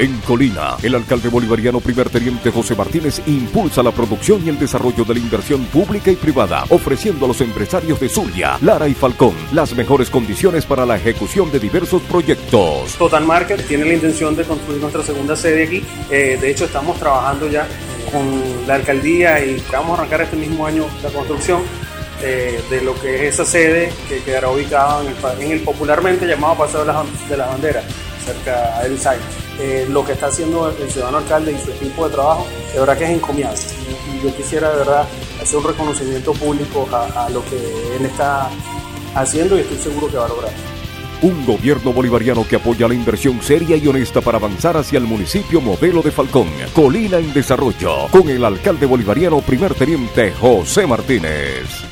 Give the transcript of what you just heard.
En Colina, el alcalde bolivariano primer teniente José Martínez impulsa la producción y el desarrollo de la inversión pública y privada, ofreciendo a los empresarios de Zulia, Lara y Falcón las mejores condiciones para la ejecución de diversos proyectos. Total Market tiene la intención de construir nuestra segunda sede aquí. Eh, de hecho, estamos trabajando ya con la alcaldía y vamos a arrancar este mismo año la construcción eh, de lo que es esa sede que quedará ubicada en el, popularmente llamado Paseo de las, de Banderas, cerca del site. Eh, lo que está haciendo el ciudadano alcalde y su equipo de trabajo, de verdad que es encomiable. Y, yo quisiera de verdad hacer un reconocimiento público a, a lo que él está haciendo y estoy seguro que va a lograr. Un gobierno bolivariano que apoya la inversión seria y honesta para avanzar hacia el municipio modelo de Falcón, Colina en Desarrollo, con el alcalde bolivariano primer teniente José Martínez.